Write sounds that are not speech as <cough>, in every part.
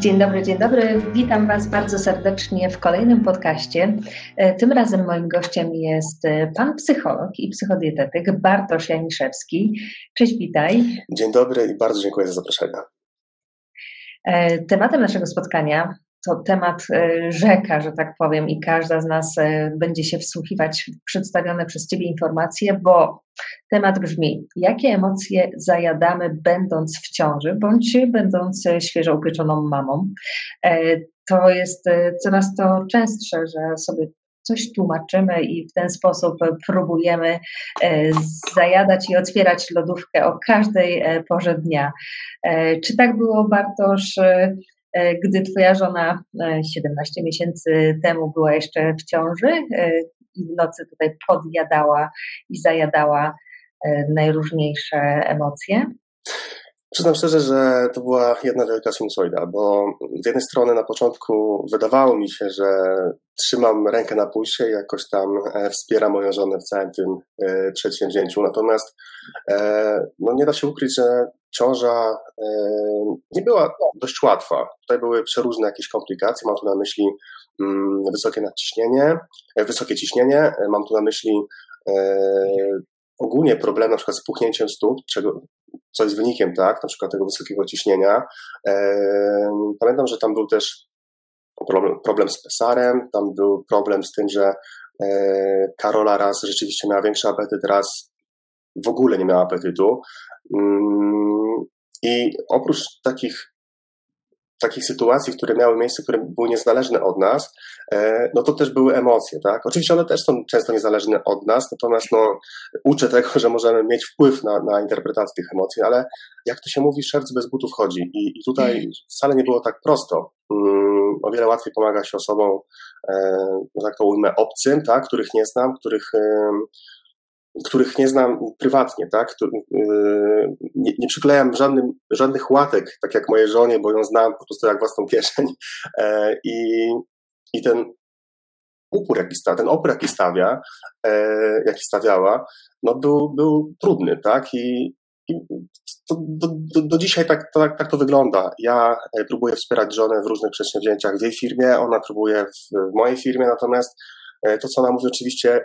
Dzień dobry, dzień dobry. Witam Was bardzo serdecznie w kolejnym podcaście. E, tym razem moim gościem jest e, pan psycholog i psychodietetyk Bartosz Janiszewski. Cześć, witaj. Dzień dobry i bardzo dziękuję za zaproszenie. E, tematem naszego spotkania to temat rzeka, że tak powiem, i każda z nas będzie się wsłuchiwać w przedstawione przez Ciebie informacje, bo Temat brzmi: jakie emocje zajadamy, będąc w ciąży bądź będąc świeżo upieczoną mamą? E, to jest e, coraz to częstsze, że sobie coś tłumaczymy i w ten sposób próbujemy e, zajadać i otwierać lodówkę o każdej porze dnia. Czy tak było, Bartosz? Gdy twoja żona 17 miesięcy temu była jeszcze w ciąży i w nocy tutaj podjadała i zajadała e, najróżniejsze emocje? Przyznam szczerze, że to była jedna wielka sinusoida, bo z jednej strony na początku wydawało mi się, że trzymam rękę na pulsie i jakoś tam e, wspieram moją żonę w całym tym e, przedsięwzięciu. Natomiast no nie da się ukryć, że ciąża nie była dość łatwa. Tutaj były przeróżne jakieś komplikacje. Mam tu na myśli mm, wysokie nadciśnienie, wysokie ciśnienie, mam tu na myśli ogólnie problem na przykład z puchnięciem stóp, czego, co jest wynikiem, tak, na przykład tego wysokiego ciśnienia. Pamiętam, że tam był też problem, problem z pesarem, tam był problem z tym, że e, Karola raz rzeczywiście miała większy apetyt, raz w ogóle nie miała apetytu. Mm, I oprócz takich takich sytuacji, które miały miejsce, które były niezależne od nas, e, no to też były emocje, tak? Oczywiście one też są często niezależne od nas, natomiast no, uczę tego, że możemy mieć wpływ na, na interpretację tych emocji, ale jak to się mówi, szewc bez butów chodzi i, i tutaj wcale nie było tak prosto. Mm, o wiele łatwiej pomaga się osobom, e, tak to ujmę, obcym, tak? których nie znam, których których nie znam prywatnie, tak? Y, nie, nie przyklejam żadnym, żadnych łatek, tak jak mojej żonie, bo ją znam po prostu jak własną kieszeń. E, I, i ten upór, jaki stawia, ten opór, jaki stawia, e, jaki stawiała, no był, był trudny, tak? I, i to, do, do, do, dzisiaj tak, tak, tak to wygląda. Ja e, próbuję wspierać żonę w różnych przedsięwzięciach w jej firmie, ona próbuje w, w mojej firmie, natomiast to, co ona mówi, oczywiście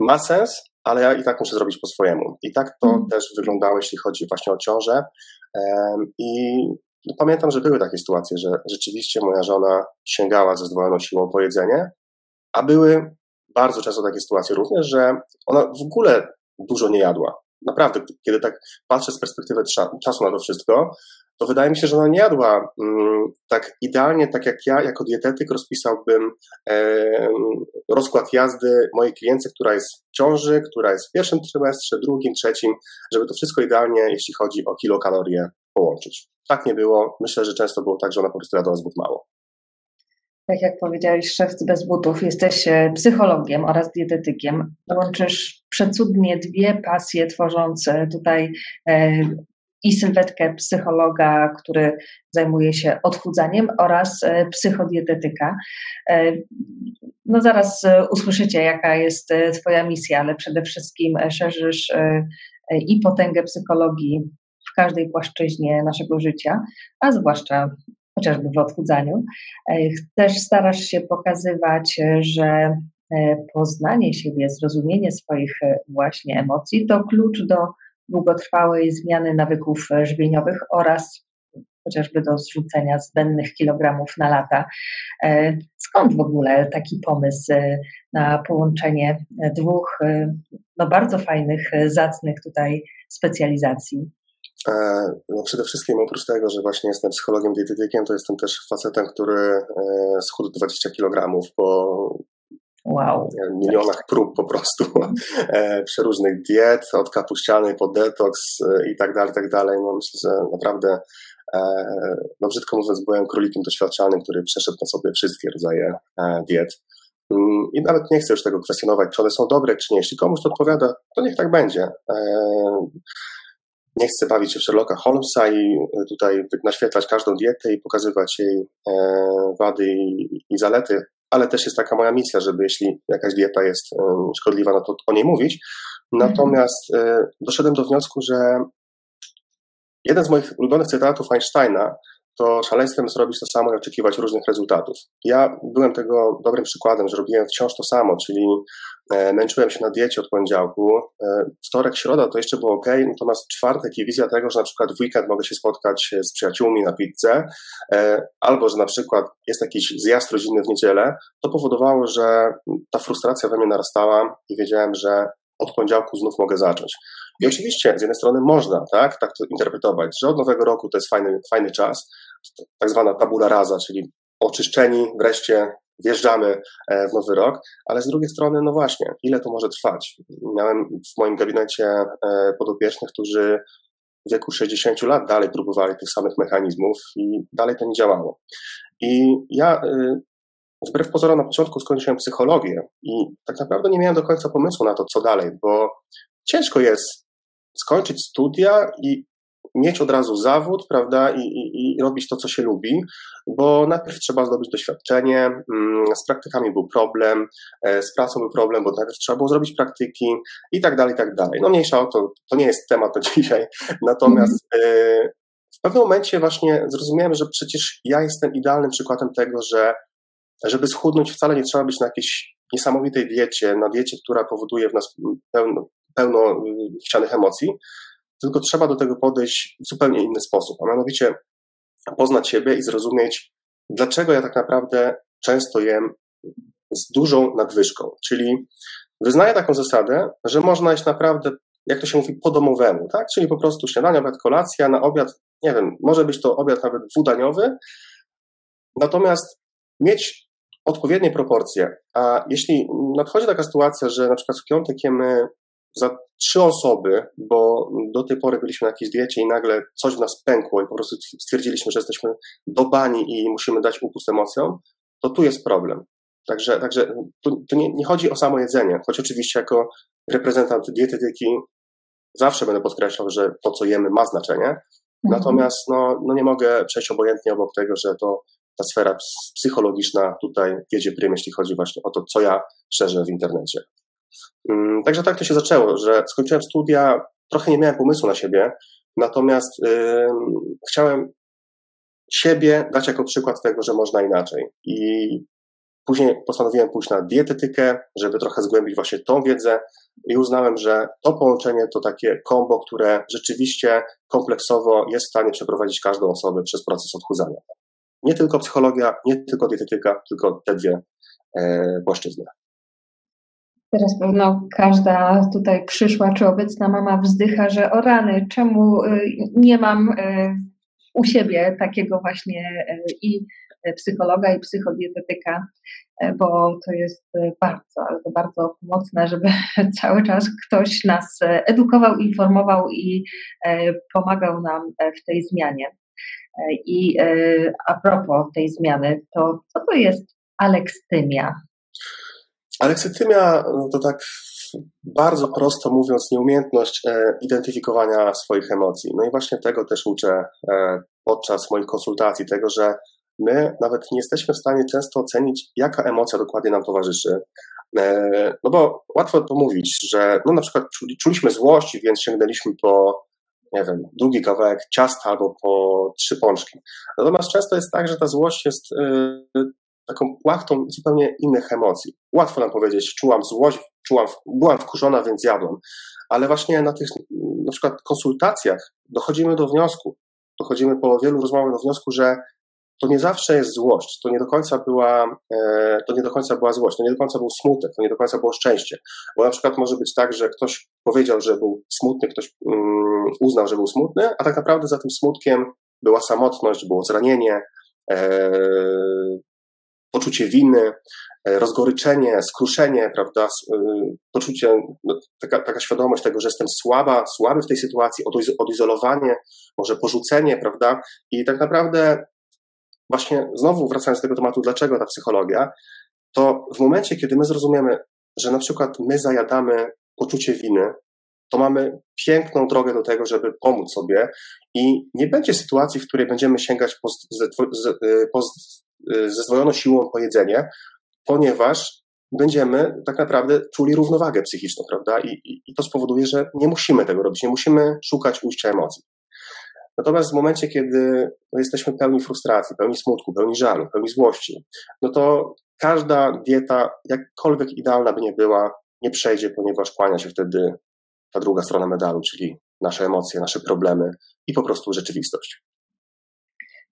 ma sens, ale ja i tak muszę zrobić po swojemu. I tak to mm. też wyglądało, jeśli chodzi właśnie o ciążę. I pamiętam, że były takie sytuacje, że rzeczywiście moja żona sięgała ze zdwojoną siłą po jedzenie, a były bardzo często takie sytuacje również, że ona w ogóle dużo nie jadła. Naprawdę, kiedy tak patrzę z perspektywy czasu na to wszystko, to wydaje mi się, że ona nie jadła mm, tak idealnie, tak jak ja, jako dietetyk, rozpisałbym e, rozkład jazdy mojej klientce, która jest w ciąży, która jest w pierwszym trymestrze, drugim, trzecim, żeby to wszystko idealnie, jeśli chodzi o kilokalorie, połączyć. Tak nie było. Myślę, że często było tak, że ona po prostu jadła zbyt mało. Tak jak powiedziałeś, szewc bez butów, jesteś psychologiem oraz dietetykiem. Łączysz przecudnie dwie pasje, tworząc e, tutaj e, i sylwetkę psychologa, który zajmuje się odchudzaniem oraz e, psychodietetyka. E, no zaraz e, usłyszycie, jaka jest Twoja misja, ale przede wszystkim szerzysz i potęgę psychologii w każdej płaszczyźnie naszego życia, a zwłaszcza chociażby w odchudzaniu. Też starasz się pokazywać, że poznanie siebie, zrozumienie swoich właśnie emocji to klucz do długotrwałej zmiany nawyków e, żywieniowych oraz chociażby do zrzucenia zbędnych kilogramów na lata. E, skąd w ogóle taki pomysł e, na połączenie dwóch no bardzo fajnych, zacnych tutaj specjalizacji? No przede wszystkim oprócz tego, że właśnie jestem psychologiem, dietetykiem, to jestem też facetem, który schudł 20 kg po Wow. milionach prób po prostu <laughs> e, przeróżnych diet, od kapuścianej po detoks e, i tak dalej, tak dalej. No myślę, że naprawdę, e, no brzydko mówiąc, byłem królikiem doświadczalnym, który przeszedł na sobie wszystkie rodzaje diet. Mm, I nawet nie chcę już tego kwestionować, czy one są dobre, czy nie. Jeśli komuś to odpowiada, to niech tak będzie. Nie chcę bawić się w Sherlocka Holmesa i tutaj naświetlać każdą dietę i pokazywać jej wady i zalety ale też jest taka moja misja, żeby jeśli jakaś dieta jest szkodliwa, no to o niej mówić. Natomiast mhm. doszedłem do wniosku, że jeden z moich ulubionych cytatów Einsteina to szaleństwem jest robić to samo i oczekiwać różnych rezultatów. Ja byłem tego dobrym przykładem, że robiłem wciąż to samo, czyli e, męczyłem się na diecie od poniedziałku. E, wtorek, środa to jeszcze było ok, natomiast czwartek i wizja tego, że na przykład w weekend mogę się spotkać z przyjaciółmi na pizzę, e, albo że na przykład jest jakiś zjazd rodzinny w niedzielę, to powodowało, że ta frustracja we mnie narastała i wiedziałem, że od poniedziałku znów mogę zacząć. I oczywiście z jednej strony można tak, tak to interpretować, że od nowego roku to jest fajny, fajny czas, tak zwana tabula rasa, czyli oczyszczeni, wreszcie wjeżdżamy e, w nowy rok, ale z drugiej strony, no właśnie, ile to może trwać? Miałem w moim gabinecie e, podopiecznych, którzy w wieku 60 lat dalej próbowali tych samych mechanizmów i dalej to nie działało. I ja e, wbrew pozorom na początku skończyłem psychologię i tak naprawdę nie miałem do końca pomysłu na to, co dalej, bo ciężko jest skończyć studia i mieć od razu zawód, prawda, i, i, i, robić to, co się lubi, bo najpierw trzeba zdobyć doświadczenie, mm, z praktykami był problem, e, z pracą był problem, bo najpierw trzeba było zrobić praktyki i tak dalej, i tak dalej. No mniejsza o to, to nie jest temat to <laughs> dzisiaj, natomiast mm. w pewnym momencie właśnie zrozumiałem, że przecież ja jestem idealnym przykładem tego, że żeby schudnąć wcale nie trzeba być na jakiejś niesamowitej diecie, na diecie, która powoduje w nas pełno, pełno y, chcianych emocji, tylko trzeba do tego podejść w zupełnie inny sposób, a mianowicie poznać siebie i zrozumieć, dlaczego ja tak naprawdę często jem z dużą nadwyżką. Czyli wyznaję taką zasadę, że można jeść naprawdę, jak to się mówi, po domowemu, tak? Czyli po prostu śniadanie, obiad, kolacja, na obiad, nie wiem, może być to obiad nawet dwudaniowy, natomiast mieć odpowiednie proporcje. A jeśli nadchodzi taka sytuacja, że na przykład w piątek jemy za trzy osoby, bo do tej pory byliśmy na jakiejś diecie i nagle coś w nas pękło i po prostu stwierdziliśmy, że jesteśmy do bani i musimy dać upust emocjom, to tu jest problem. Także, także tu, tu nie, nie, chodzi o samo jedzenie, choć oczywiście jako reprezentant dietetyki zawsze będę podkreślał, że to, co jemy, ma znaczenie. Mhm. Natomiast no, no nie mogę przejść obojętnie obok tego, że to ta sfera psychologiczna tutaj wiedzie prym, jeśli chodzi właśnie o to, co ja szerzę w internecie. Mm, także tak to się zaczęło, że skończyłem studia, trochę nie miałem pomysłu na siebie, natomiast yy, chciałem siebie dać jako przykład tego, że można inaczej. I później postanowiłem pójść na dietetykę, żeby trochę zgłębić właśnie tą wiedzę i uznałem, że to połączenie to takie kombo, które rzeczywiście kompleksowo jest w stanie przeprowadzić każdą osobę przez proces odchudzania. Nie tylko psychologia, nie tylko dietetyka, tylko te dwie e, płaszczyzny. Teraz pewno każda tutaj przyszła czy obecna mama wzdycha, że o rany, czemu y, nie mam y, u siebie takiego właśnie y, i psychologa i psychodietetyka, bo to jest bardzo, ale to bardzo pomocne, żeby <laughs> cały czas ktoś nas edukował, informował i pomagał nam w tej zmianie. I a propos tej zmiany, to co to jest alekstymia? Aleksytymia to tak bardzo prosto mówiąc, nieumiejętność e, identyfikowania swoich emocji. No i właśnie tego też uczę e, podczas moich konsultacji, tego, że my nawet nie jesteśmy w stanie często ocenić, jaka emocja dokładnie nam towarzyszy. E, no bo łatwo to mówić, że no na przykład czuliśmy złość, więc sięgnęliśmy po nie wiem, długi kawałek ciasta albo po trzy pączki. Natomiast często jest tak, że ta złość jest taką płachtą zupełnie innych emocji. Łatwo nam powiedzieć, czułam złość, czułam, byłam wkurzona, więc jadłam. Ale właśnie na tych na przykład konsultacjach dochodzimy do wniosku, dochodzimy po wielu rozmowach do wniosku, że to nie zawsze jest złość, to nie do końca była, e, to nie do końca była złość, to nie do końca był smutek, to nie do końca było szczęście. Bo na przykład może być tak, że ktoś powiedział, że był smutny, ktoś mm, uznał, że był smutny, a tak naprawdę za tym smutkiem była samotność, było zranienie, e, poczucie winy, e, rozgoryczenie, skruszenie, prawda, e, poczucie, no, taka, taka świadomość tego, że jestem słaba, słaby w tej sytuacji, odizolowanie, może porzucenie, prawda, i tak naprawdę właśnie znowu wracając do tego tematu, dlaczego ta psychologia, to w momencie, kiedy my zrozumiemy, że na przykład my zajadamy poczucie winy, to mamy piękną drogę do tego, żeby pomóc sobie i nie będzie sytuacji, w której będziemy sięgać po, zezwolono siłą po jedzenie, ponieważ będziemy tak naprawdę czuli równowagę psychiczną, prawda? I, i, I, to spowoduje, że nie musimy tego robić, nie musimy szukać ujścia emocji. Natomiast w momencie, kiedy no, jesteśmy pełni frustracji, pełni smutku, pełni żalu, pełni złości, no to każda dieta, jakkolwiek idealna by nie była, nie przejdzie, ponieważ kłania się wtedy ta druga strona medalu, czyli nasze emocje, nasze problemy i po prostu rzeczywistość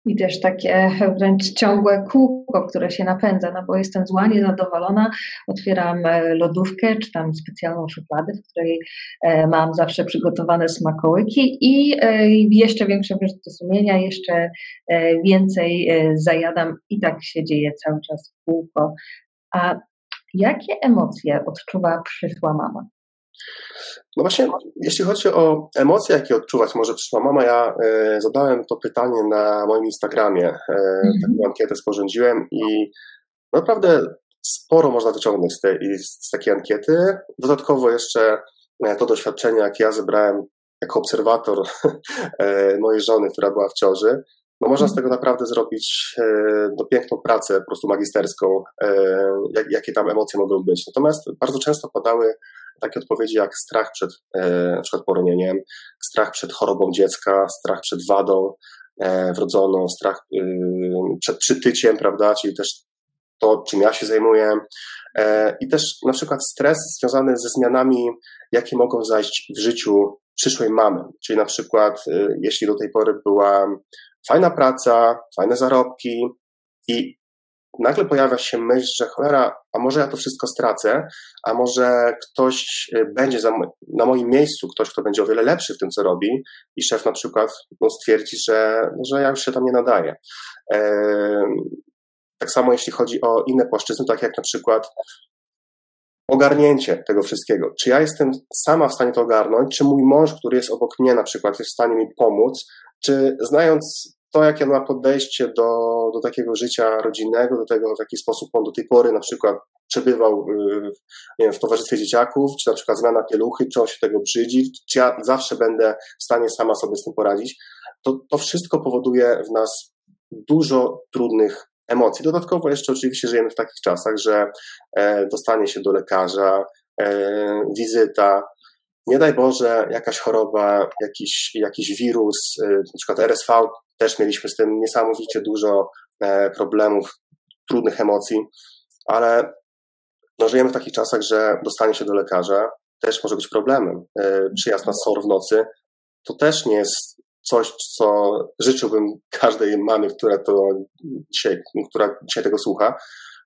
i też takie wręcz ciągłe kółko, które się napędza, no bo jestem zła, niezadowolona, otwieram e, lodówkę, czy tam specjalną szufladę, w której e, mam zawsze przygotowane smakołyki i e, jeszcze większe wyrzuty sumienia, jeszcze więcej zajadam i tak się dzieje cały czas kółko. A jakie emocje odczuwa przyszła mama? No właśnie, jeśli chodzi o emocje, jakie odczuwać może przyszła mama, ja e, zadałem to pytanie na moim Instagramie. E, mm -hmm. Taką ankietę sporządziłem i naprawdę sporo można wyciągnąć z, tej, z takiej ankiety. Dodatkowo jeszcze e, to doświadczenie, jak ja zebrałem jako obserwator <laughs> mojej żony, która była w ciąży, no można z mhm. tego naprawdę zrobić no, piękną pracę, po prostu magisterską, jak, jakie tam emocje mogą być. Natomiast bardzo często padały takie odpowiedzi jak strach przed e, na przykład poronieniem, strach przed chorobą dziecka, strach przed wadą e, wrodzoną, strach y, przed przytyciem, prawda, czyli też to, czym ja się zajmuję. E, I też na przykład stres związany ze zmianami, jakie mogą zajść w życiu przyszłej mamy. Czyli na przykład, y, jeśli do tej pory była fajna praca, fajne zarobki i nagle pojawia się myśl, że cholera, a może ja to wszystko stracę, a może ktoś y, będzie za, na moim miejscu, ktoś, kto będzie o wiele lepszy w tym, co robi i szef na przykład no, stwierdzi, że, że ja już się tam nie nadaję. Tak samo jeśli chodzi o inne płaszczyzny, tak jak na przykład ogarnięcie tego wszystkiego. Czy ja jestem sama w stanie to ogarnąć, czy mój mąż, który jest obok mnie na przykład jest w stanie mi pomóc, czy znając to, jakie ma podejście do, do takiego życia rodzinnego, do tego, w jaki sposób on do tej pory na przykład przebywał y, nie wiem, w towarzystwie dzieciaków, czy na przykład zmiana pieluchy, czy on się tego brzydzi, czy ja zawsze będę w stanie sama sobie z tym poradzić, to, to wszystko powoduje w nas dużo trudnych emocji. Dodatkowo jeszcze oczywiście żyjemy w takich czasach, że e, dostanie się do lekarza, e, wizyta, nie daj Boże, jakaś choroba, jakiś, jakiś wirus, e, na przykład RSV, też mieliśmy z tym niesamowicie dużo e, problemów, trudnych emocji, ale no, żyjemy w takich czasach, że dostanie się do lekarza też może być problemem. E, przyjazd na SOR w nocy to też nie jest coś, co życzyłbym każdej mamy, która, to dzisiaj, która dzisiaj tego słucha,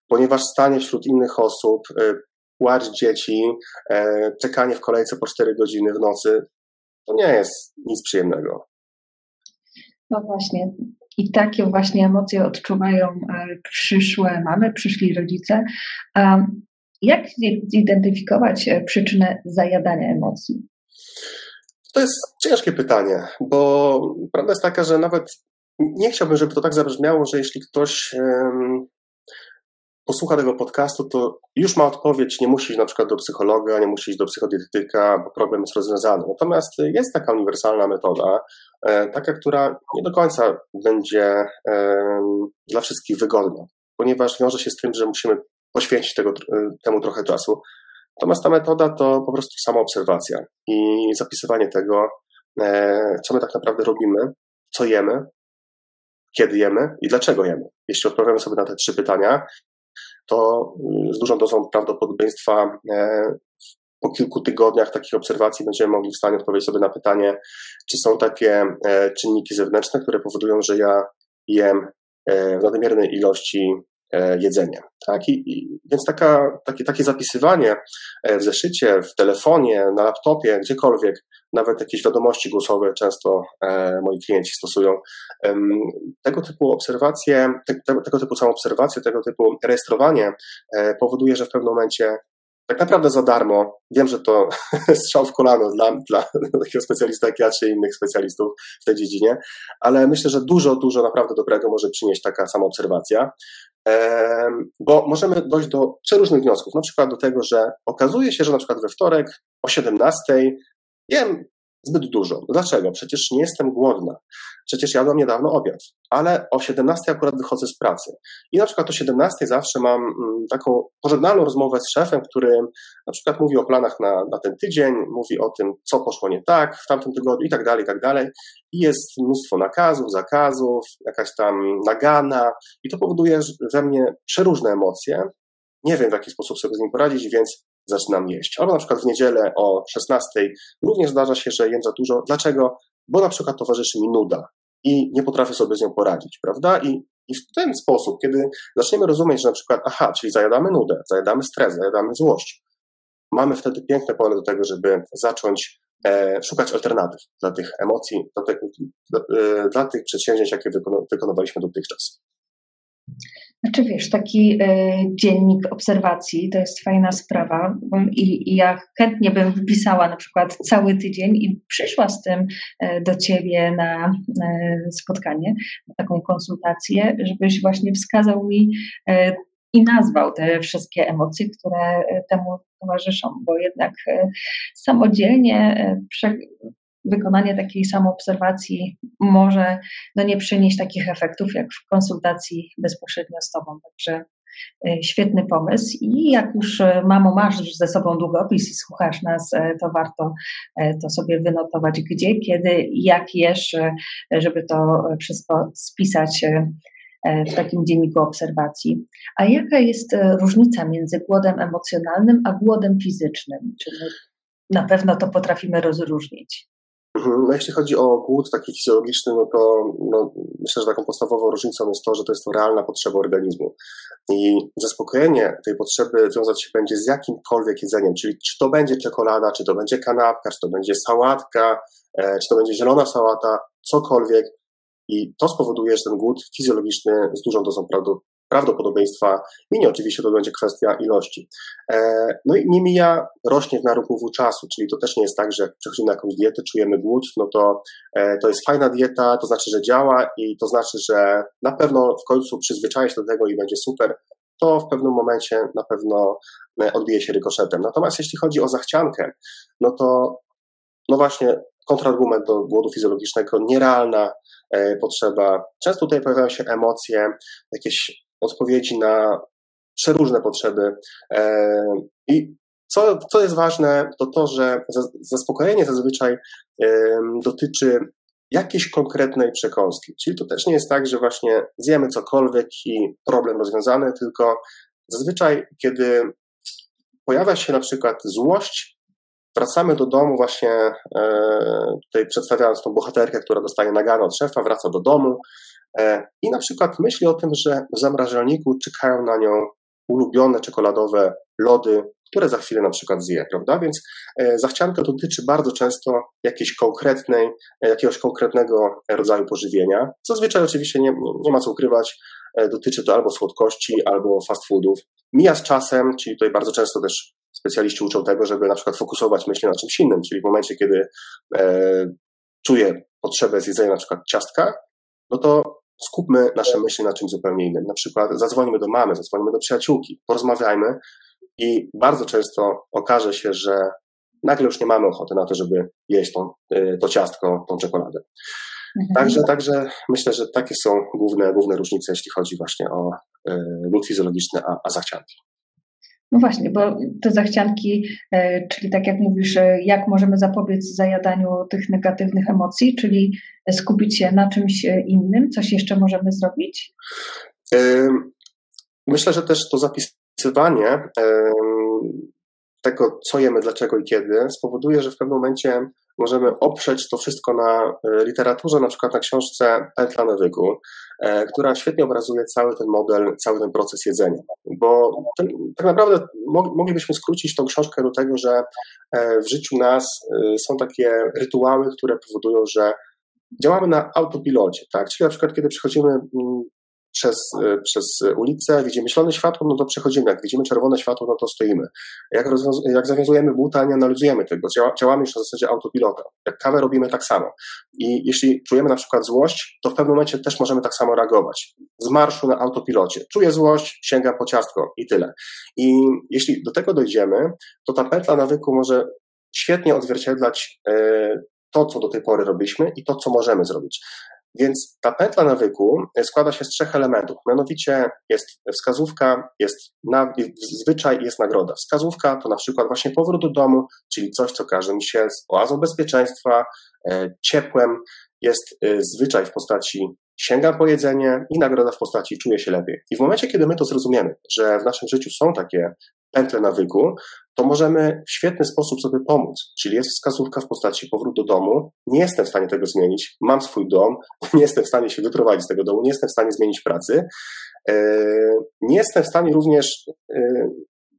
ponieważ stanie wśród innych osób, e, płacz dzieci, czekanie w kolejce po 4 godziny w nocy, to nie jest nic przyjemnego. No właśnie. I takie właśnie emocje odczuwają e, przyszłe mamy, przyszli rodzice. Jak zidentyfikować e, przyczynę zajadania emocji? To jest ciężkie pytanie, bo prawda jest taka, że nawet nie chciałbym, żeby to tak zabrzmiało, że jeśli ktoś posłucha tego podcastu, to już ma odpowiedź, nie musi iść na przykład do psychologa, nie musi iść do psychodietetyka, bo problem jest rozwiązany. Natomiast jest taka uniwersalna metoda, e, taka, która nie do końca będzie dla wszystkich wygodna, ponieważ wiąże się z tym, że musimy poświęcić tego, e, temu trochę czasu. Natomiast ta metoda to po prostu sama obserwacja i zapisywanie tego, e, co my tak naprawdę robimy, co jemy, kiedy jemy i dlaczego jemy. Jeśli odpowiemy sobie na te trzy pytania, to y, z dużą dozą prawdopodobieństwa e, po kilku tygodniach takich obserwacji będziemy mogli w stanie odpowiedzieć sobie na pytanie, czy są takie e, czynniki zewnętrzne, które powodują, że ja jem e, w nadmiernej ilości jedzenie. Tak? I, i, więc taka, takie, takie zapisywanie e, w zeszycie, w telefonie, na laptopie, gdziekolwiek, nawet jakieś wiadomości głosowe często e, moi klienci stosują. E, tego typu obserwacje, te, te, tego typu samą obserwację, tego typu rejestrowanie e, powoduje, że w pewnym momencie tak naprawdę za darmo. Wiem, że to <laughs> strzał w kolano dla, dla takiego specjalista jak ja, czy innych specjalistów w tej dziedzinie, ale myślę, że dużo, dużo naprawdę dobrego może przynieść taka sama obserwacja bo możemy dojść do przeróżnych wniosków, na przykład do tego, że okazuje się, że na przykład we wtorek o 17 jem zbyt dużo. Dlaczego? Przecież nie jestem głodna. Przecież jadłam niedawno obiad, ale o 17 akurat wychodzę z pracy. I na przykład o 17 zawsze mam mm, taką pożegnalną rozmowę z szefem, który na przykład mówi o planach na, na ten tydzień, mówi o tym, co poszło nie tak w tamtym tygodniu i tak dalej, i tak dalej. I jest mnóstwo nakazów, zakazów, jakaś tam nagana i to powoduje we mnie przeróżne emocje. Nie wiem, w jaki sposób sobie z nim poradzić, więc zaczynam jeść. Albo na przykład w niedzielę o 16 również zdarza się, że jem za dużo. Dlaczego? Bo na przykład towarzyszy mi nuda i nie potrafię sobie z nią poradzić, prawda? I, I w ten sposób, kiedy zaczniemy rozumieć, że na przykład, aha, czyli zajadamy nudę, zajadamy stres, zajadamy złość, mamy wtedy piękne pole do tego, żeby zacząć e, szukać alternatyw dla tych emocji, dla, te, dla, e, dla tych przedsięwzięć, jakie wykonywaliśmy dotychczas. Znaczy wiesz, taki y, dziennik obserwacji to jest fajna sprawa i, i, ja chętnie bym wypisała na przykład cały tydzień i przyszła z tym y, do ciebie na y, spotkanie, na taką konsultację, żebyś właśnie wskazał mi i nazwał te wszystkie emocje, które temu towarzyszą, bo jednak samodzielnie wykonanie takiej samoobserwacji może no, nie przynieść takich efektów jak w konsultacji bezpośrednio z Tobą. Także e, świetny pomysł. I jak już, e, mamo, masz ze sobą długopis i słuchasz nas, e, to warto to sobie wynotować, gdzie, kiedy, jak jesz, żeby to wszystko spisać w takim dzienniku obserwacji. A jaka jest różnica między głodem emocjonalnym a głodem fizycznym? Czy na pewno to potrafimy rozróżnić? Mhm. No jeśli chodzi o głód taki fizjologiczny, no to no, myślę, że taką podstawową różnicą jest to, że to jest to realna potrzeba organizmu. I zaspokojenie tej potrzeby wiązać się będzie z jakimkolwiek jedzeniem, czyli czy to będzie czekolada, czy to będzie kanapka, czy to będzie sałatka, e, czy to będzie zielona sałata, cokolwiek. I to spowoduje, że ten głód fizjologiczny z dużą dozą prawdopodobieństwa minie. Oczywiście to będzie kwestia ilości. E, no i nie mija, rośnie w naru czasu, czyli to też nie jest tak, że przechodzimy na jakąś dietę, czujemy głód, no to e, to jest fajna dieta, to znaczy, że działa i to znaczy, że na pewno w końcu przyzwyczaję się do tego i będzie super. To w pewnym momencie na pewno e, odbije się rykoszetem. Natomiast jeśli chodzi o zachciankę, no to no właśnie kontrargument do głodu fizjologicznego, nierealna potrzeba. Często tutaj pojawiają się emocje, jakieś odpowiedzi na przeróżne potrzeby. E, I co, co jest ważne, to to, że zaspokojenie zazwyczaj dotyczy jakiejś konkretnej przekąski. Czyli to też nie jest tak, że właśnie zjemy cokolwiek i problem rozwiązany, tylko zazwyczaj, kiedy pojawia się na przykład złość, wracamy do domu właśnie, e, tutaj przedstawiając tą bohaterkę, która dostaje nagany od szefa, wraca do domu, E, i na przykład myśli o tym, że w zamrażalniku czekają na nią ulubione czekoladowe lody, które za chwilę na przykład zje, prawda? Więc e, zachcianka dotyczy bardzo często jakiejś konkretnej, jakiegoś konkretnego rodzaju pożywienia. Zazwyczaj oczywiście nie, nie ma co ukrywać, dotyczy to albo słodkości, albo fast foodów. Mija z czasem, czyli tutaj bardzo często też specjaliści uczą tego, żeby na przykład fokusować myśli na czymś innym, czyli w momencie, kiedy e, czuję potrzebę zjedzenia na przykład ciastka, no to skupmy nasze myśli na czymś zupełnie innym. Na przykład zadzwonimy do mamy, zadzwonimy do przyjaciółki, porozmawiajmy i bardzo często okaże się, że nagle już nie mamy ochoty na to, żeby jeść tą, y, to ciastko, tą czekoladę. Mhm. Także, także myślę, że takie są główne, główne różnice, jeśli chodzi właśnie o y, fizjologiczny, a, a zachcianki. No właśnie, bo te zachcianki, e, czyli tak jak mówisz, e, jak możemy zapobiec zajadaniu tych negatywnych emocji, czyli skupić się na czymś e, innym, coś jeszcze możemy zrobić? Myślę, że też to zapisywanie tego, co jemy, dlaczego i kiedy, spowoduje, że w pewnym momencie możemy oprzeć to wszystko na e, literaturze, na przykład na książce Pętla nawyku, e, która świetnie obrazuje cały ten model, cały ten proces jedzenia. Bo ten, tak naprawdę moglibyśmy skrócić tą książkę do tego, że e, w życiu nas są takie rytuały, które powodują, że działamy na autopilocie, tak? Czyli na przykład, kiedy przechodzimy mm, przez, e, przez ulicę, widzimy zielone światło, no to przechodzimy. Jak widzimy czerwone światło, no to stoimy. Jak, jak zawiązujemy buta, nie analizujemy tego. działamy już na zasadzie autopilota. Jak kawę robimy tak samo. I jeśli czujemy na przykład złość, to w pewnym momencie też możemy tak samo reagować. Z marszu na autopilocie. Czuję złość, sięgam po ciastko i tyle. I jeśli do tego dojdziemy, to ta pętla nawyku może świetnie odzwierciedlać e, to, co do tej pory robiliśmy i to, co możemy zrobić. Więc ta pętla nawyku składa się z trzech elementów. Mianowicie jest wskazówka, jest na, zwyczaj jest nagroda. Wskazówka to na przykład właśnie powrót do domu, czyli coś, co każe mi się z oazą bezpieczeństwa, e, ciepłem. Jest e, zwyczaj w postaci sięgam po jedzenie i nagroda w postaci czuję się lepiej. I w momencie, kiedy my to zrozumiemy, że w naszym życiu są takie pętle nawyku, to możemy w świetny sposób sobie pomóc. Czyli jest wskazówka w postaci powrót do domu. Nie jestem w stanie tego zmienić. Mam swój dom, <laughs> nie jestem w stanie się wyprowadzić z tego domu, nie jestem w stanie zmienić pracy. E, nie jestem w stanie również e,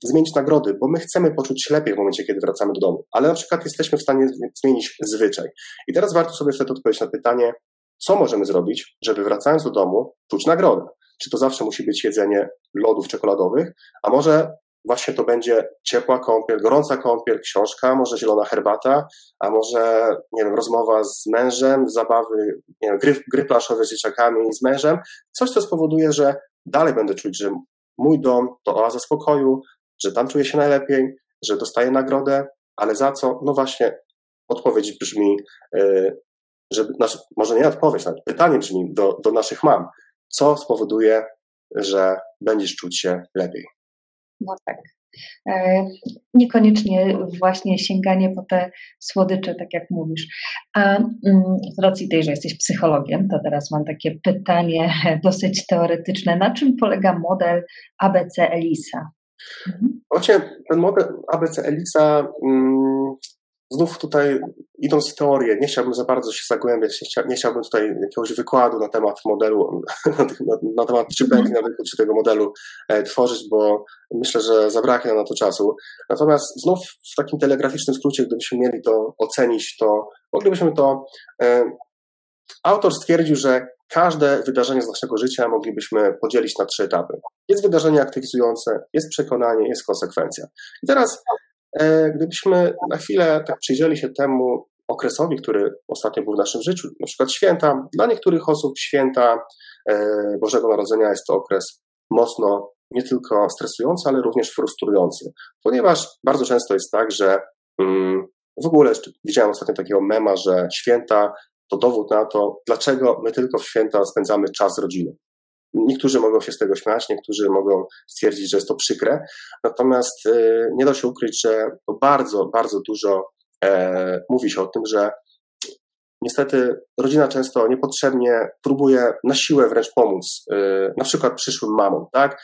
zmienić nagrody, bo my chcemy poczuć się lepiej w momencie, kiedy wracamy do domu, ale na przykład jesteśmy w stanie zmienić zwyczaj. I teraz warto sobie wtedy odpowiedzieć na pytanie, co możemy zrobić, żeby wracając do domu czuć nagrodę. Czy to zawsze musi być jedzenie lodów czekoladowych, a może właśnie to będzie ciepła kąpiel, gorąca kąpiel, książka, może zielona herbata, a może, nie wiem, rozmowa z mężem, zabawy, nie wiem, gry, gry planszowe z dzieciakami z mężem, coś, co spowoduje, że dalej będę czuć, że mój dom to oaza spokoju, że tam czuję się najlepiej, że dostaję nagrodę, ale za co? No właśnie, odpowiedź brzmi, yy, żeby, znaczy, może nie odpowiedź, ale pytanie brzmi do, do naszych mam, co spowoduje, że będziesz czuć się lepiej? No tak. E, niekoniecznie właśnie sięganie po te słodycze, tak jak mówisz. A mm, z racji tej, że jesteś psychologiem, to teraz mam takie pytanie <laughs> dosyć teoretyczne. Na czym polega model ABC Elisa? Mhm. Właśnie ten model ABC Elisa mm, znów tutaj idąc w teorię, nie chciałbym za bardzo się zagłębiać, nie, chcia, nie chciałbym tutaj jakiegoś wykładu na temat modelu, <laughs> na, na temat czy na rynku, czy tego modelu e, tworzyć, bo myślę, że zabraknie na to czasu. Natomiast znów w takim telegraficznym skrócie, gdybyśmy mieli to ocenić, to moglibyśmy to. E, autor stwierdził, że każde wydarzenie z naszego życia moglibyśmy podzielić na trzy etapy. Jest wydarzenie aktywizujące, jest przekonanie, jest konsekwencja. I teraz gdybyśmy na chwilę tak przyjrzeli się temu okresowi, który ostatnio był w naszym życiu, na przykład święta, dla niektórych osób święta e, Bożego Narodzenia jest to okres mocno nie tylko stresujący, ale również frustrujący, ponieważ bardzo często jest tak, że mm, w ogóle widziałem ostatnio takiego mema, że święta to dowód na to, dlaczego my tylko w święta spędzamy czas z rodziną. Niektórzy mogą się z tego śmiać, niektórzy mogą stwierdzić, że jest to przykre, natomiast e, nie da się ukryć, że bardzo, bardzo dużo e, mówi się o tym, że niestety rodzina często niepotrzebnie próbuje na siłę wręcz pomóc, e, na przykład przyszłym mamom, tak?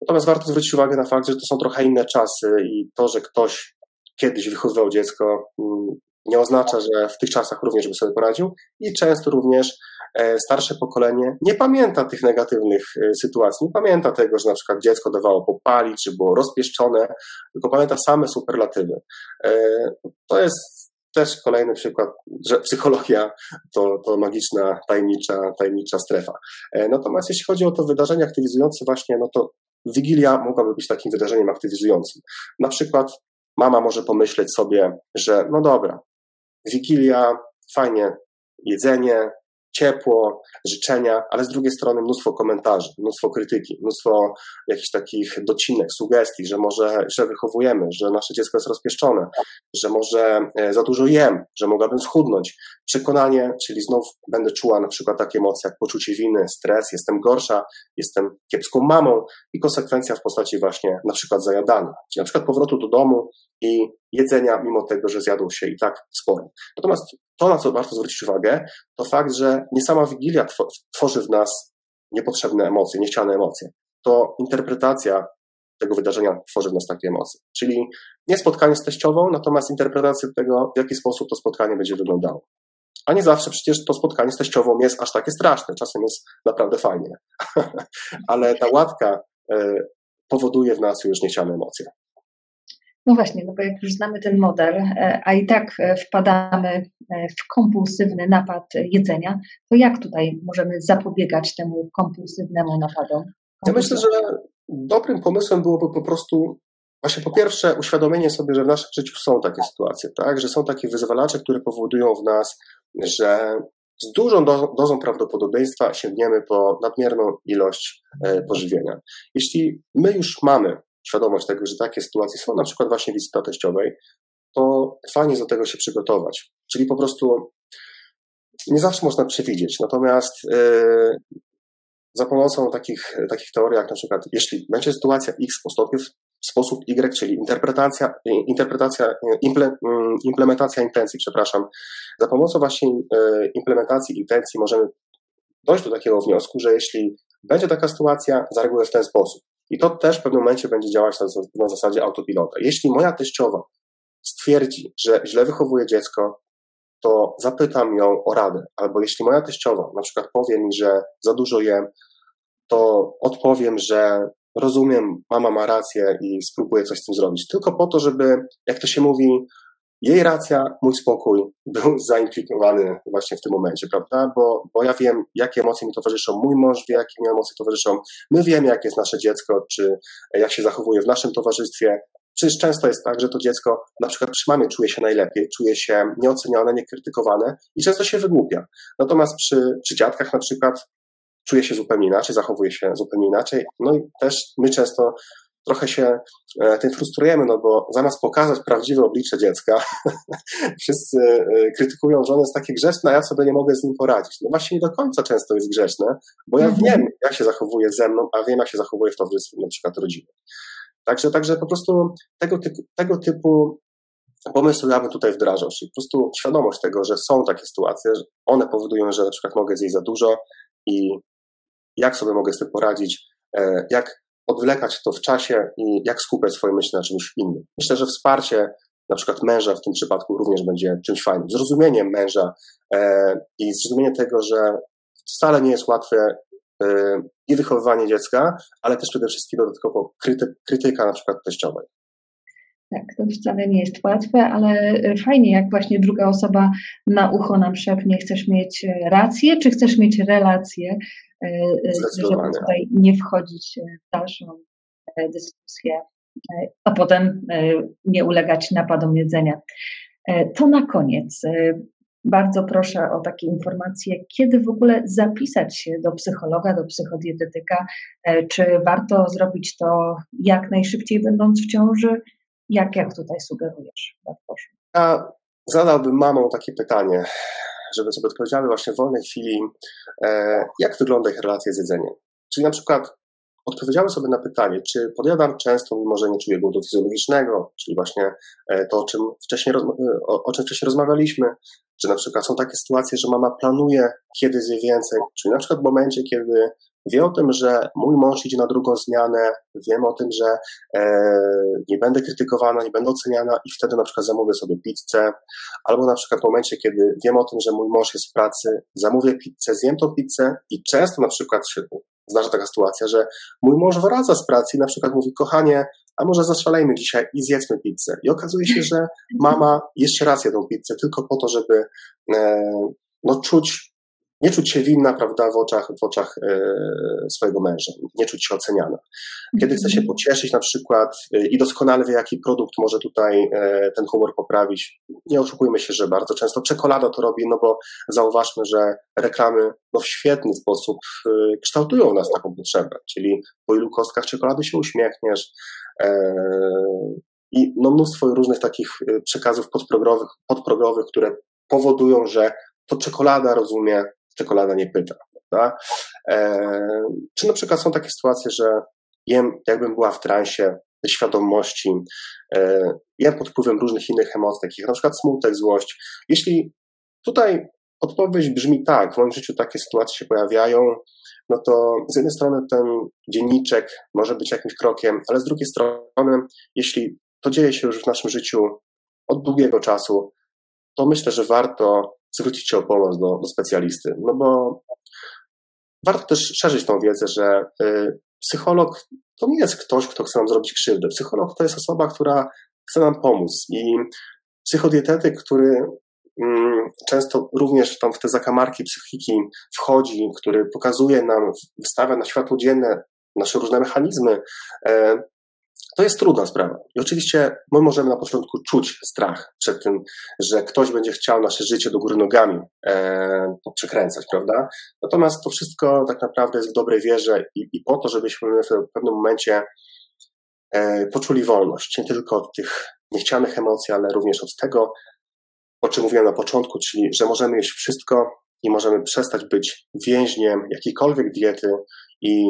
Natomiast warto zwrócić uwagę na fakt, że to są trochę inne czasy i to, że ktoś kiedyś wychowywał dziecko, mm, nie oznacza, że w tych czasach również by sobie poradził i często również E, starsze pokolenie nie pamięta tych negatywnych e, sytuacji, nie pamięta tego, że na przykład dziecko dawało popalić, czy było rozpieszczone, tylko pamięta same superlatywy. E, to jest też kolejny przykład, że psychologia to, to magiczna, tajemnicza, tajemnicza strefa. Natomiast jeśli chodzi o to wydarzenie aktywizujące właśnie, no to Wigilia mogłaby być takim wydarzeniem aktywizującym. Na przykład mama może pomyśleć sobie, że no dobra, Wigilia, fajnie, jedzenie, ciepło, życzenia, ale z drugiej strony mnóstwo komentarzy, mnóstwo krytyki, mnóstwo jakichś takich docinek, sugestii, że może źle wychowujemy, że nasze dziecko jest rozpieszczone, że może e, za dużo jem, że mogłabym schudnąć. Przekonanie, czyli znów będę czuła na przykład takie emocje jak poczucie winy, stres, jestem gorsza, jestem kiepską mamą i konsekwencja w postaci właśnie na przykład zajadania, czyli na przykład powrotu do domu i jedzenia, mimo tego, że zjadł się i tak sporo. Natomiast to, na co warto zwrócić uwagę, to fakt, że nie sama Wigilia tworzy w nas niepotrzebne emocje, niechciane emocje. To interpretacja tego wydarzenia tworzy w nas takie emocje. Czyli nie spotkanie z teściową, natomiast interpretacja tego, w jaki sposób to spotkanie będzie wyglądało. A nie zawsze przecież to spotkanie z teściową jest aż takie straszne. Czasem jest naprawdę fajnie. <laughs> Ale ta łatka e, powoduje w nas już niechciane emocje. No właśnie, no bo jak już znamy ten model, e, a i tak e, wpadamy e, w kompulsywny napad jedzenia, to jak tutaj możemy zapobiegać temu kompulsywnemu napadom? Ja myślę, że dobrym pomysłem byłoby po prostu Właśnie po pierwsze uświadomienie sobie, że w naszym życiu są takie sytuacje, tak? że są takie wyzwalacze, które powodują w nas, że z dużą dozą prawdopodobieństwa sięgniemy po nadmierną ilość pożywienia. Jeśli my już mamy świadomość tego, że takie sytuacje są, na przykład właśnie wizyta teściowej, to fajnie jest do tego się przygotować. Czyli po prostu nie zawsze można przewidzieć. Natomiast za pomocą takich, takich teorii, jak na przykład, jeśli będzie sytuacja X postąpi w sposób Y, czyli interpretacja, interpretacja imple, implementacja intencji, przepraszam, za pomocą właśnie implementacji intencji możemy dojść do takiego wniosku, że jeśli będzie taka sytuacja, zareaguję w ten sposób. I to też w pewnym momencie będzie działać na, na zasadzie autopilota. Jeśli moja teściowa stwierdzi, że źle wychowuje dziecko, to zapytam ją o radę. Albo jeśli moja teściowa na przykład powie mi, że za dużo jem, to odpowiem, że rozumiem, mama ma rację i spróbuję coś z tym zrobić. Tylko po to, żeby, jak to się mówi, jej racja, mój spokój był <laughs> zaimplikowany właśnie w tym momencie, prawda? Bo, bo ja wiem, jakie emocje mi towarzyszą, mój mąż wie, jakie mi emocje towarzyszą, my wiemy, jakie jest nasze dziecko, czy jak się zachowuje w naszym towarzystwie. Przecież często jest tak, że to dziecko na przykład przy mamie czuje się najlepiej, czuje się nieocenione, niekrytykowane i często się wygłupia. Natomiast przy, przy dziadkach na przykład czuje się zupełnie inaczej, zachowuje się zupełnie inaczej. No i też my często trochę się e, tym frustrujemy, no bo zamiast pokazać prawdziwe oblicze dziecka, <laughs> wszyscy e, krytykują, że on jest taki grzeczny, a ja sobie nie mogę z nim poradzić. No właśnie nie do końca często jest grzeczne, bo ja mhm. wiem, jak się zachowuje ze mną, a wiem, jak się zachowuje w towarzystwie na przykład rodziny. Także, także po prostu tego typu, tego typu pomysły ja bym tutaj wdrażał, czyli po prostu świadomość tego, że są takie sytuacje, że one powodują, że na przykład mogę zjeść za dużo i jak sobie mogę z tym poradzić, e, jak odwlekać to w czasie i jak skupiać swoje myśli na czymś innym. Myślę, że wsparcie na przykład męża w tym przypadku również będzie czymś fajnym. Zrozumienie męża e, i zrozumienie tego, że wcale nie jest łatwe e, i wychowywanie dziecka, ale też przede wszystkim dodatkowo kryty, krytyka na przykład teściowej. Tak, to wcale nie jest łatwe, ale fajnie, jak właśnie druga osoba na ucho nam szepnie, chcesz mieć rację, czy chcesz mieć relację, E, e, żeby tutaj nie wchodzić w dalszą e, dyskusję, a potem nie ulegać napadom jedzenia. To na koniec. Bardzo proszę o takie informacje, kiedy w ogóle zapisać się do psychologa, do psychodietetyka, czy warto zrobić to jak najszybciej będąc w ciąży, jak, jak tutaj sugerujesz? Proszę. A zadałbym mamą takie pytanie żeby sobie odpowiedziały właśnie w wolnej chwili, e, jak wygląda ich relacja z jedzeniem. Czyli na przykład odpowiedziały sobie na pytanie, czy podjadam często, mimo że nie czuję głodu fizjologicznego, czyli właśnie e, to, o czym wcześniej, o, o czym wcześniej rozmawialiśmy, czy na przykład są takie sytuacje, że mama planuje, kiedy zje więcej, czyli na przykład w momencie, kiedy wie o tym, że mój mąż idzie na drugą zmianę, wiem o tym, że e, nie będę krytykowana, nie będę oceniana i wtedy na przykład zamówię sobie pizzę, albo na przykład w momencie, kiedy wiem o tym, że mój mąż jest w pracy, zamówię pizzę, zjem tą pizzę i często na przykład się zdarza taka sytuacja, że mój mąż wraca z pracy i na przykład mówi, kochanie, a może zaszalejmy dzisiaj i zjedzmy pizzę. I okazuje się, że mama jeszcze raz jedą pizzę tylko po to, żeby e, no, czuć nie czuć się winna, prawda, w oczach, w oczach e, swojego męża, nie czuć się oceniana. Kiedy chce się mhm. pocieszyć na przykład e, i doskonale wie, jaki produkt może tutaj e, ten humor poprawić, nie oszukujmy się, że bardzo często czekolada to robi, no bo zauważmy, że reklamy no, w świetny sposób kształtują w nas taką potrzebę, czyli po ilu kostkach czekolady się uśmiechniesz, i no, mnóstwo różnych takich przekazów podprogowych, podprogowych, które powodują, że to czekolada rozumie czekolada nie pyta. Prawda? E, czy na przykład są takie sytuacje, że jem, jakbym była w transie świadomości, e, jem pod wpływem różnych innych emocji, takich jak na przykład smutek, złość. Jeśli tutaj odpowiedź brzmi tak, w moim życiu takie sytuacje się pojawiają, no to z jednej strony ten dzienniczek może być jakimś krokiem, ale z drugiej strony, jeśli to dzieje się już w naszym życiu od długiego czasu, to myślę, że warto zwrócić się o pomoc do, do specjalisty. No bo warto też szerzyć tą wiedzę, że y, psycholog to nie jest ktoś, kto chce nam zrobić krzywdę. Psycholog to jest osoba, która chce nam pomóc. I psychodietetyk, który mm, często również tam w te zakamarki psychiki wchodzi, który pokazuje nam, wystawia na światło dzienne nasze różne mechanizmy, e, to jest trudna sprawa. I oczywiście my możemy na początku czuć strach przed tym, że ktoś będzie chciał nasze życie do góry nogami e, przekręcać, prawda? Natomiast to wszystko tak naprawdę jest w dobrej wierze i, i po to, żebyśmy w pewnym momencie e, poczuli wolność. Nie tylko od tych niechcianych emocji, ale również od tego, o czym mówiłem na początku, czyli że możemy jeść wszystko i możemy przestać być więźniem jakiejkolwiek diety i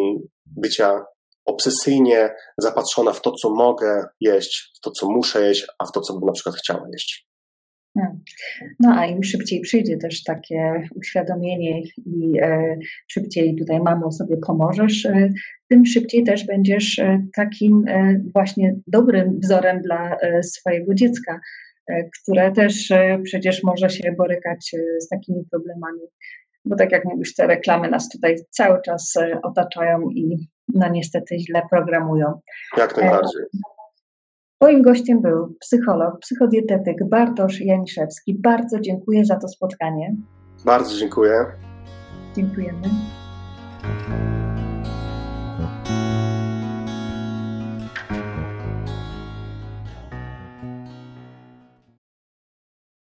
bycia obsesyjnie zapatrzona w to, co mogę jeść, w to, co muszę jeść, a w to, co bym na przykład chciała jeść. Hmm. No a im szybciej przyjdzie też takie uświadomienie i e, szybciej tutaj mamo sobie pomożesz, e, tym szybciej też będziesz e, takim e, właśnie dobrym wzorem dla e, swojego dziecka, e, które też przecież może się borykać z takimi problemami. Bo tak jak mówisz, te reklamy nas tutaj cały czas otaczają i no niestety źle programują. Jak najbardziej. Moim gościem był psycholog, psychodietetyk Bartosz Janiszewski. Bardzo dziękuję za to spotkanie. Bardzo dziękuję. Dziękujemy.